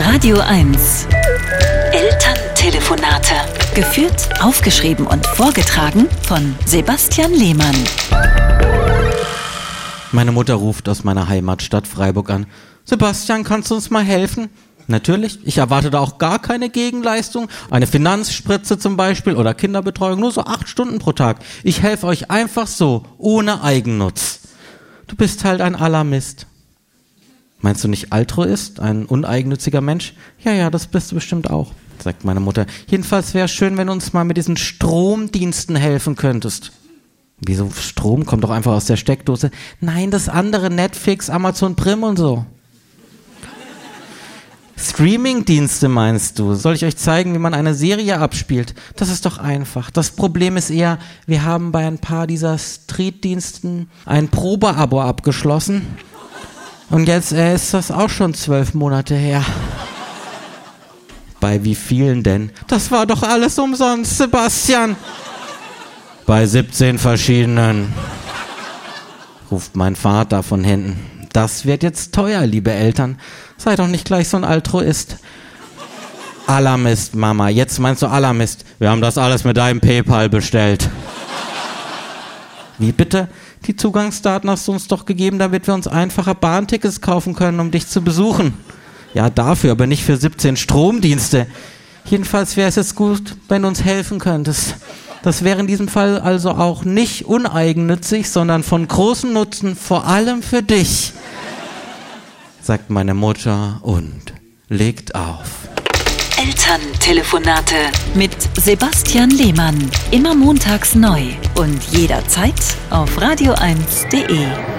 Radio 1. Elterntelefonate. Geführt, aufgeschrieben und vorgetragen von Sebastian Lehmann. Meine Mutter ruft aus meiner Heimatstadt Freiburg an. Sebastian, kannst du uns mal helfen? Natürlich, ich erwarte da auch gar keine Gegenleistung. Eine Finanzspritze zum Beispiel oder Kinderbetreuung, nur so acht Stunden pro Tag. Ich helfe euch einfach so, ohne Eigennutz. Du bist halt ein Alarmist. Meinst du nicht Altruist, ein uneigennütziger Mensch? Ja, ja, das bist du bestimmt auch, sagt meine Mutter. Jedenfalls wäre es schön, wenn du uns mal mit diesen Stromdiensten helfen könntest. Wieso Strom kommt doch einfach aus der Steckdose? Nein, das andere Netflix, Amazon Prim und so. Streaming-Dienste meinst du? Soll ich euch zeigen, wie man eine Serie abspielt? Das ist doch einfach. Das Problem ist eher, wir haben bei ein paar dieser Street-Diensten ein Probeabo abgeschlossen. Und jetzt äh, ist das auch schon zwölf Monate her. Bei wie vielen denn? Das war doch alles umsonst, Sebastian. Bei 17 verschiedenen. Ruft mein Vater von hinten. Das wird jetzt teuer, liebe Eltern. Sei doch nicht gleich so ein Altruist. Alarmist, Mama. Jetzt meinst du Alarmist. Wir haben das alles mit deinem PayPal bestellt. Wie bitte? Die Zugangsdaten hast du uns doch gegeben, damit wir uns einfacher Bahntickets kaufen können, um dich zu besuchen. Ja, dafür, aber nicht für 17 Stromdienste. Jedenfalls wäre es jetzt gut, wenn du uns helfen könntest. Das wäre in diesem Fall also auch nicht uneigennützig, sondern von großem Nutzen, vor allem für dich, sagt meine Mutter und legt auf. Elterntelefonate mit Sebastian Lehmann. Immer montags neu und jederzeit auf radio1.de.